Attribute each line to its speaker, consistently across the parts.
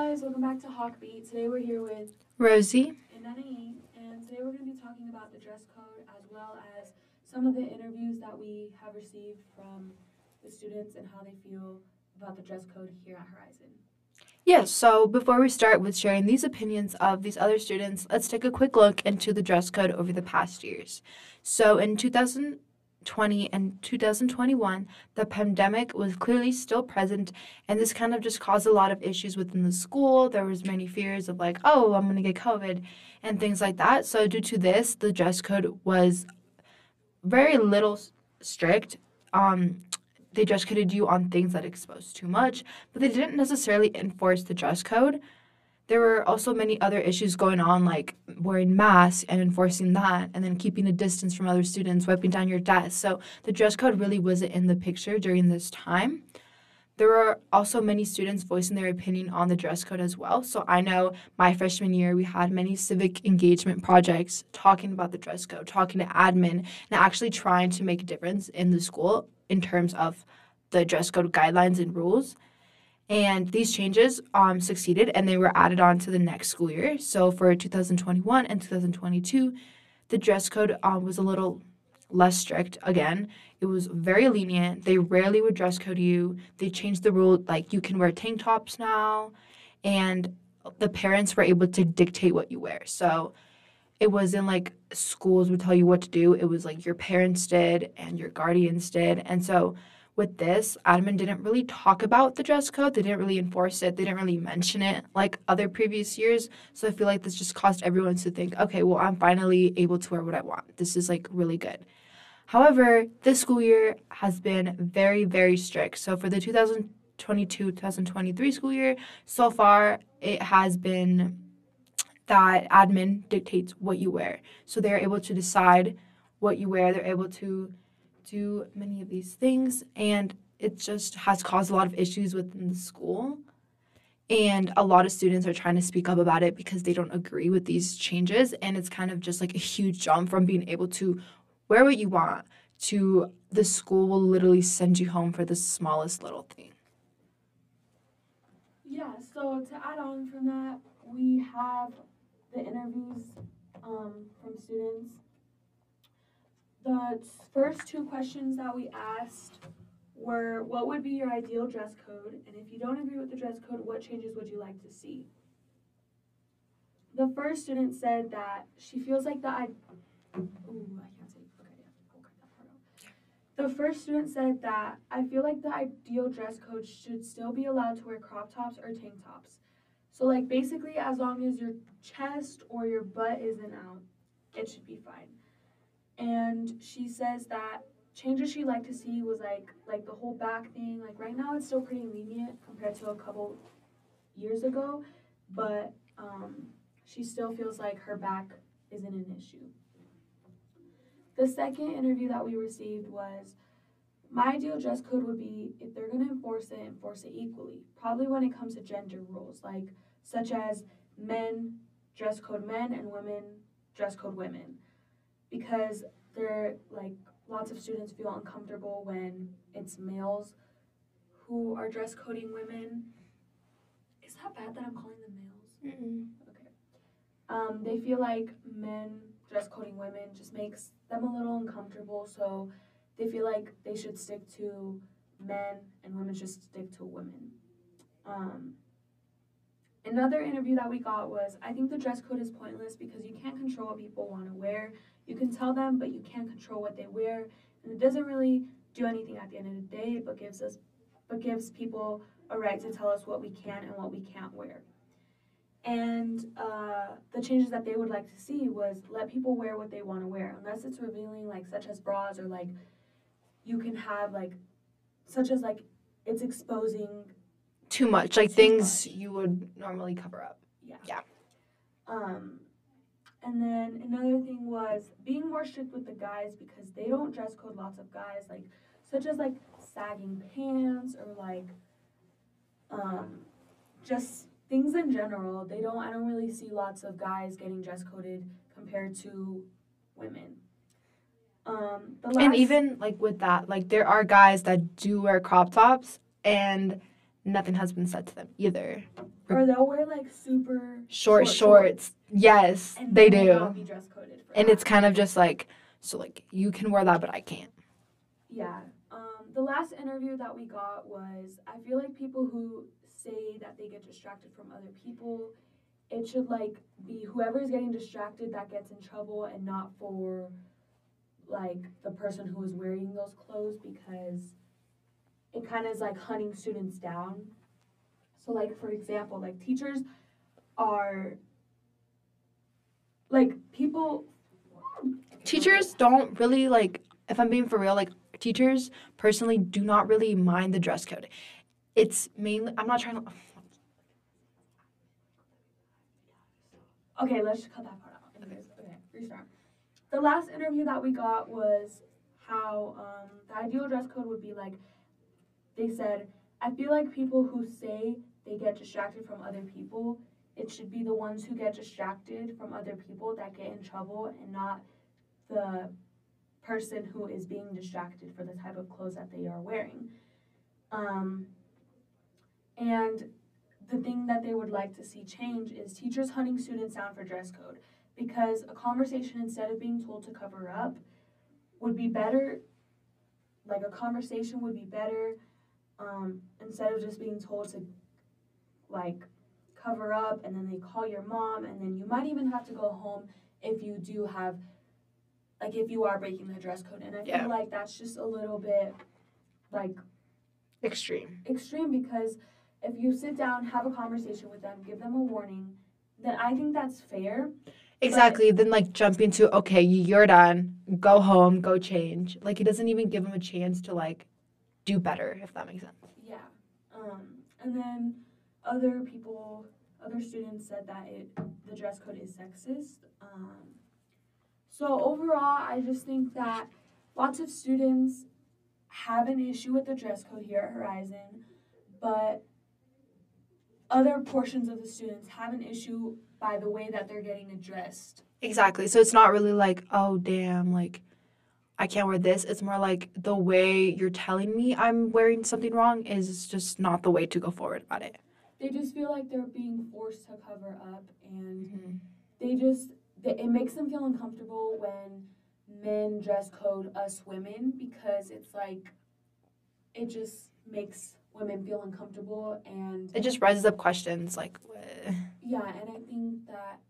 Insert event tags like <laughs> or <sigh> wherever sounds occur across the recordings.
Speaker 1: guys, welcome back to Hawkbeat. Today we're here with
Speaker 2: Rosie.
Speaker 1: and Nanae, and today we're going to be talking about the dress code as well as some of the interviews that we have received from the students and how they feel about the dress code here at Horizon.
Speaker 2: Yes, so before we start with sharing these opinions of these other students, let's take a quick look into the dress code over the past years. So in 2020 and 2021, the pandemic was clearly still present, and this kind of just caused a lot of issues within the school. There was many fears of like, oh, I'm gonna get COVID and things like that. So due to this, the dress code was very little strict. Um, they dress coded you on things that exposed too much, but they didn't necessarily enforce the dress code. There were also many other issues going on, like wearing masks and enforcing that, and then keeping a distance from other students, wiping down your desk. So the dress code really wasn't in the picture during this time. There were also many students voicing their opinion on the dress code as well. So I know my freshman year, we had many civic engagement projects talking about the dress code, talking to admin, and actually trying to make a difference in the school in terms of the dress code guidelines and rules. And these changes um, succeeded and they were added on to the next school year. So for 2021 and 2022, the dress code um, was a little less strict again. It was very lenient. They rarely would dress code you. They changed the rule like you can wear tank tops now. And the parents were able to dictate what you wear. So it wasn't like schools would tell you what to do. It was like your parents did and your guardians did. And so with this, admin didn't really talk about the dress code. They didn't really enforce it. They didn't really mention it like other previous years. So I feel like this just caused everyone to think, okay, well, I'm finally able to wear what I want. This is like really good. However, this school year has been very, very strict. So for the 2022 2023 school year, so far it has been that admin dictates what you wear. So they're able to decide what you wear. They're able to do many of these things, and it just has caused a lot of issues within the school. And a lot of students are trying to speak up about it because they don't agree with these changes. And it's kind of just like a huge jump from being able to wear what you want to the school will literally send you home for the smallest little thing.
Speaker 1: Yeah, so to add on from that, we have the interviews um, from students. The first two questions that we asked were what would be your ideal dress code? And if you don't agree with the dress code, what changes would you like to see? The first student said that she feels like the I- Ooh, I can't say. Okay, we'll cut that part out. The first student said that I feel like the ideal dress code should still be allowed to wear crop tops or tank tops. So like basically as long as your chest or your butt isn't out, it should be fine. And she says that changes she'd like to see was like like the whole back thing. Like right now it's still pretty lenient compared to a couple years ago, but um, she still feels like her back isn't an issue. The second interview that we received was my ideal dress code would be if they're going to enforce it, enforce it equally. Probably when it comes to gender rules, like such as men dress code men and women dress code women. Because they're like lots of students feel uncomfortable when it's males who are dress coding women. Is that bad that I'm calling them males? Okay. Um, they feel like men dress coding women just makes them a little uncomfortable, so they feel like they should stick to men and women should stick to women. Um, another interview that we got was I think the dress code is pointless because you can't control what people want to wear. You can tell them, but you can't control what they wear, and it doesn't really do anything at the end of the day, but gives us, but gives people a right to tell us what we can and what we can't wear. And uh, the changes that they would like to see was let people wear what they want to wear, unless it's revealing, like such as bras or like you can have like such as like it's exposing.
Speaker 2: Too much, like
Speaker 1: Too
Speaker 2: things
Speaker 1: much.
Speaker 2: you would normally cover up.
Speaker 1: Yeah.
Speaker 2: Yeah.
Speaker 1: Um, and then another thing was being more strict with the guys because they don't dress code lots of guys like such as like sagging pants or like um just things in general. They don't I don't really see lots of guys getting dress coded compared to women. Um,
Speaker 2: And even like with that, like there are guys that do wear crop tops and nothing has been said to them either.
Speaker 1: Or they'll wear like super
Speaker 2: Short,
Speaker 1: Short
Speaker 2: shorts. Yes,
Speaker 1: and
Speaker 2: they
Speaker 1: will
Speaker 2: do.
Speaker 1: be dress coded for
Speaker 2: And
Speaker 1: that.
Speaker 2: it's kind of just like, so like you can wear that, but I can't.
Speaker 1: Yeah. Um, the last interview that we got was I feel like people who say that they get distracted from other people, it should like be whoever's getting distracted that gets in trouble and not for like the person who is wearing those clothes because it kind of is like hunting students down. So like for example, like teachers are like people
Speaker 2: Teachers don't really like, if I'm being for real, like teachers personally do not really mind the dress code. It's mainly, I'm not trying to,
Speaker 1: Okay, let's cut that part out. Okay, restart. The last interview that we got was how um, the ideal dress code would be like. They said, I feel like people who say they get distracted from other people, it should be the ones who get distracted from other people that get in trouble and not the person who is being distracted for the type of clothes that they are wearing. Um, and the thing that they would like to see change is teachers hunting students down for dress code because a conversation instead of being told to cover up would be better like a conversation would be better um, instead of just being told to like cover up and then they call your mom and then you might even have to go home if you do have like if you are breaking the dress code and i
Speaker 2: Yeah.
Speaker 1: feel like that's just a little bit like
Speaker 2: extreme.
Speaker 1: extreme because if you sit down, have a conversation with them, give them a warning, then I think that's fair.
Speaker 2: Exactly. Then like jump into, okay, you're done. Go home, go change. Like he doesn't even give them a chance to like do better, if that makes sense.
Speaker 1: Yeah. Um, and then other people, other students said that it the dress code is sexist. Um, so overall, I just think that lots of students have an issue with the dress code here at Horizon, but other portions of the students have an issue by the way that they're getting addressed.
Speaker 2: Exactly. So it's not really like, oh damn, like I can't wear this. It's more like the way you're telling me I'm wearing something wrong is just not the way to go forward about it.
Speaker 1: They just feel like they're being forced to cover up and mm-hmm. they just they, it makes them feel uncomfortable when men dress code us women because it's like it just makes women feel uncomfortable and
Speaker 2: It just raises up questions like, what?
Speaker 1: yeah and i think that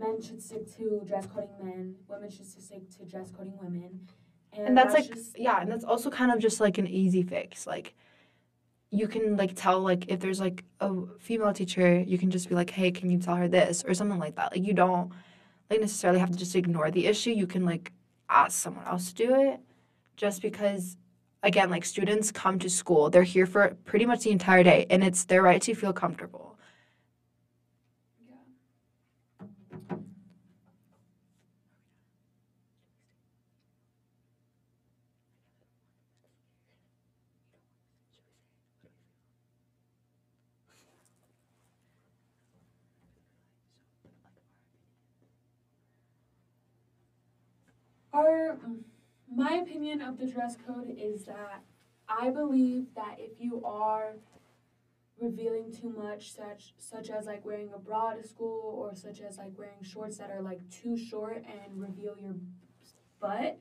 Speaker 1: men should stick to dress coding men women should stick to dress coding women. And,
Speaker 2: and that's like
Speaker 1: just
Speaker 2: yeah and that's also kind of just like an easy fix like you can like tell like if there's like a female teacher you can just be like hey can you tell her this? or something like that. Like you don't like necessarily have to just ignore the issue. You can like ask someone else to do it. Just because again like students come to school they're here for pretty much the entire day and it's their right to feel comfortable
Speaker 1: yeah. Our, my opinion of the dress code is that I believe that if you are revealing too much, such such as like wearing a bra to school, or such as like wearing shorts that are like too short and reveal your butt,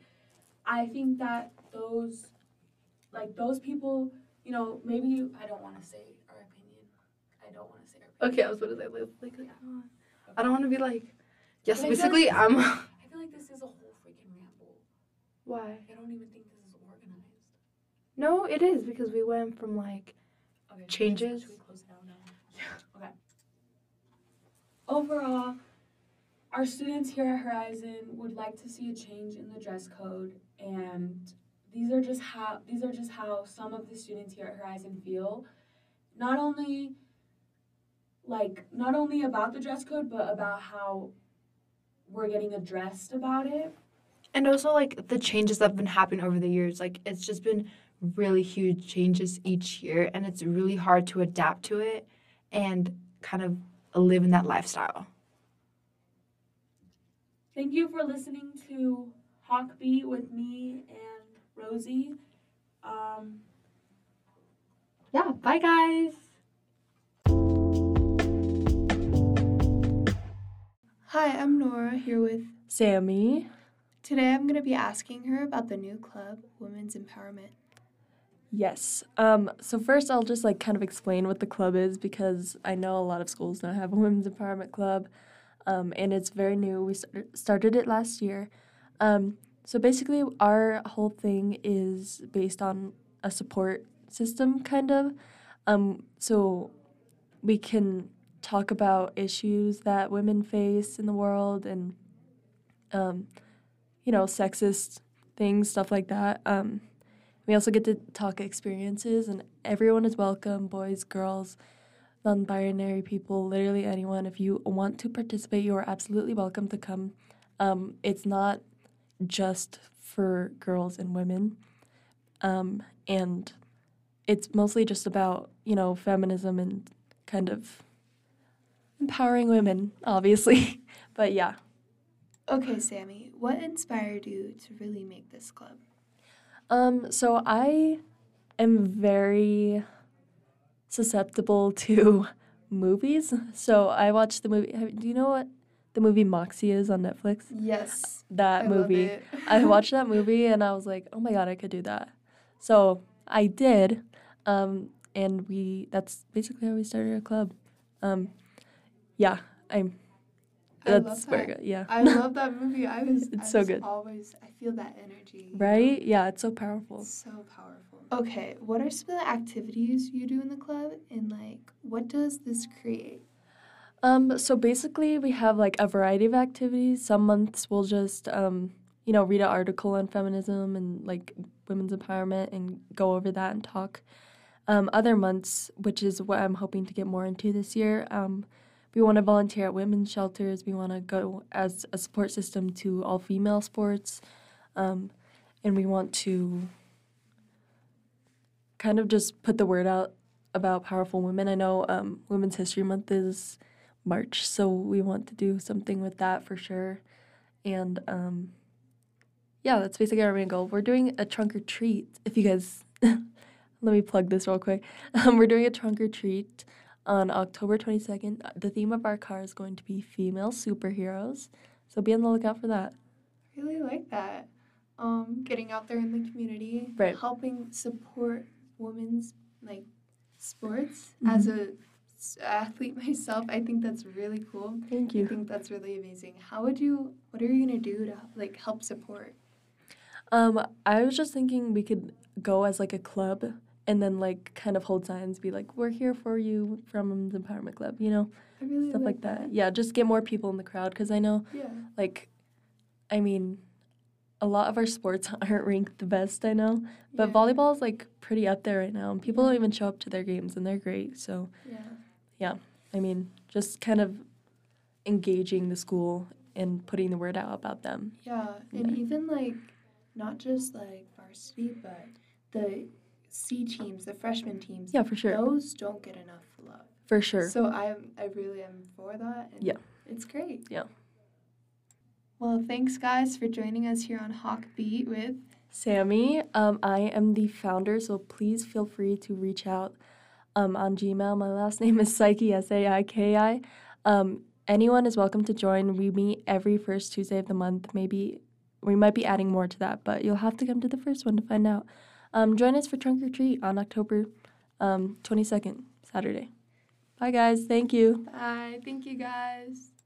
Speaker 1: I think that those, like those people, you know, maybe you, I don't want to say our opinion. I don't want to say our opinion.
Speaker 2: okay i was about to say like, like i don't want to be like yes
Speaker 1: But I
Speaker 2: basically i'm <laughs>
Speaker 1: I feel like this is a whole.
Speaker 2: Why
Speaker 1: I don't even think this is organized.
Speaker 2: no it is because we went from like
Speaker 1: Okay.
Speaker 2: Changes?
Speaker 1: Should we close down now? Okay. Overall, our students here at Horizon would like to see a change in the dress code, and these are just how these are just how some of the students here at Horizon feel. Not only like not only about the dress code, but about how we're getting addressed about it.
Speaker 2: And also like the changes that have been happening over the years, like it's just been really huge changes each year and it's really hard to adapt to it and kind of live in that lifestyle.
Speaker 1: Thank you for listening to Hawkbeat with me and Rosie. Um,
Speaker 2: Yeah, Bye, guys.
Speaker 3: Hi, I'm Nora here with.
Speaker 4: Sammy.
Speaker 3: Today I'm going to be asking her about the new club, Women's Empowerment.
Speaker 4: Yes. Um, so first I'll just like kind of explain what the club is because I know a lot of schools don't have a women's empowerment club. Um, and it's very new. We start- started it last year. Um, so basically our whole thing is based on a support system kind of. Um, so we can talk about issues that women face in the world and um, you know, sexist things, stuff like that. Um, we also get to talk experiences, and everyone is welcome boys, girls, non binary people, literally anyone. If you want to participate, you are absolutely welcome to come. Um, it's not just for girls and women, um, and it's mostly just about, you know, feminism and kind of empowering women, obviously. <laughs> but yeah.
Speaker 3: Okay, Sammy, what inspired you to really make this club?
Speaker 4: Um, so I am very susceptible <laughs> to movies. So I watched the movie. Do you know what the movie Moxie is on Netflix?
Speaker 3: Yes.
Speaker 4: That movie. I <laughs> watched that movie and I was like, oh my god, I could do that. So I did, um, and we. That's basically how we started our club. Um, yeah, I'm.
Speaker 3: I
Speaker 4: That's very
Speaker 3: that.
Speaker 4: good. Yeah.
Speaker 3: I love that movie. I <laughs> was.
Speaker 4: It's
Speaker 3: I
Speaker 4: so
Speaker 3: was
Speaker 4: good.
Speaker 3: Always, I feel that energy.
Speaker 4: right? Yeah, it's so powerful.
Speaker 3: So powerful. Okay, what are some of the activities you do in the club, and like, what does this create?
Speaker 4: Um, so basically, we have like a variety of activities. Some months we'll just, um, you know, read an article on feminism and like women's empowerment and go over that and talk. Um, other months, which is what I'm hoping to get more into this year, um, we want to volunteer at women's shelters. We want to go as a support system to all female sports. Um, and we want to kind of just put the word out about powerful women. I know um, Women's History Month is March, so we want to do something with that for sure. And um, yeah, that's basically our main goal. We're doing a trunk or treat. If you guys, <laughs> let me plug this real quick. <laughs> Um, we're doing a trunk or treat on October 22nd. Uh, The theme of our car is going to be female superheroes, so be on the lookout for that.
Speaker 3: I really like that. Um, getting out there in the community,
Speaker 4: Right.
Speaker 3: helping support women's like sports.
Speaker 4: Mm-hmm.
Speaker 3: As a s- athlete myself, I think that's really cool.
Speaker 4: Thank you I
Speaker 3: think that's really amazing. How would you? What are you gonna do to like help support?
Speaker 4: Um, I was just thinking we could go as like a club and then like kind of hold signs, be like, "We're here for you from the Empowerment Club," you know,
Speaker 3: I really
Speaker 4: stuff like that. Yeah, just get more people in the crowd because I know
Speaker 3: Yeah.
Speaker 4: like I mean a lot of our sports <laughs> aren't ranked the best, I know. But
Speaker 3: yeah.
Speaker 4: volleyball is like pretty up there right now and people
Speaker 3: Yeah.
Speaker 4: don't even show up to their games and they're great. So,
Speaker 3: Yeah.
Speaker 4: I mean, just kind of engaging the school and putting the word out about them.
Speaker 3: Yeah, and
Speaker 4: Yeah.
Speaker 3: even like not just like varsity, but the C teams, the freshman teams.
Speaker 4: Yeah, for sure.
Speaker 3: Those don't get enough love.
Speaker 4: For sure.
Speaker 3: So I'm I really am for that. And
Speaker 4: Yeah.
Speaker 3: It's great.
Speaker 4: Yeah.
Speaker 3: Well, thanks guys for joining us here on Hawk Beat with
Speaker 4: Sammy, um, I am the founder, so please feel free to reach out um, on Gmail. My last <laughs> name is Saiki, S A I K I. Um, anyone is welcome to join. We meet every first Tuesday of the month. Maybe we might be adding more to that, but you'll have to come to the first one to find out. Um, join us for Trunk or Treat on October um, 22nd, Saturday. Bye, guys. Thank you.
Speaker 3: Bye. Thank you guys.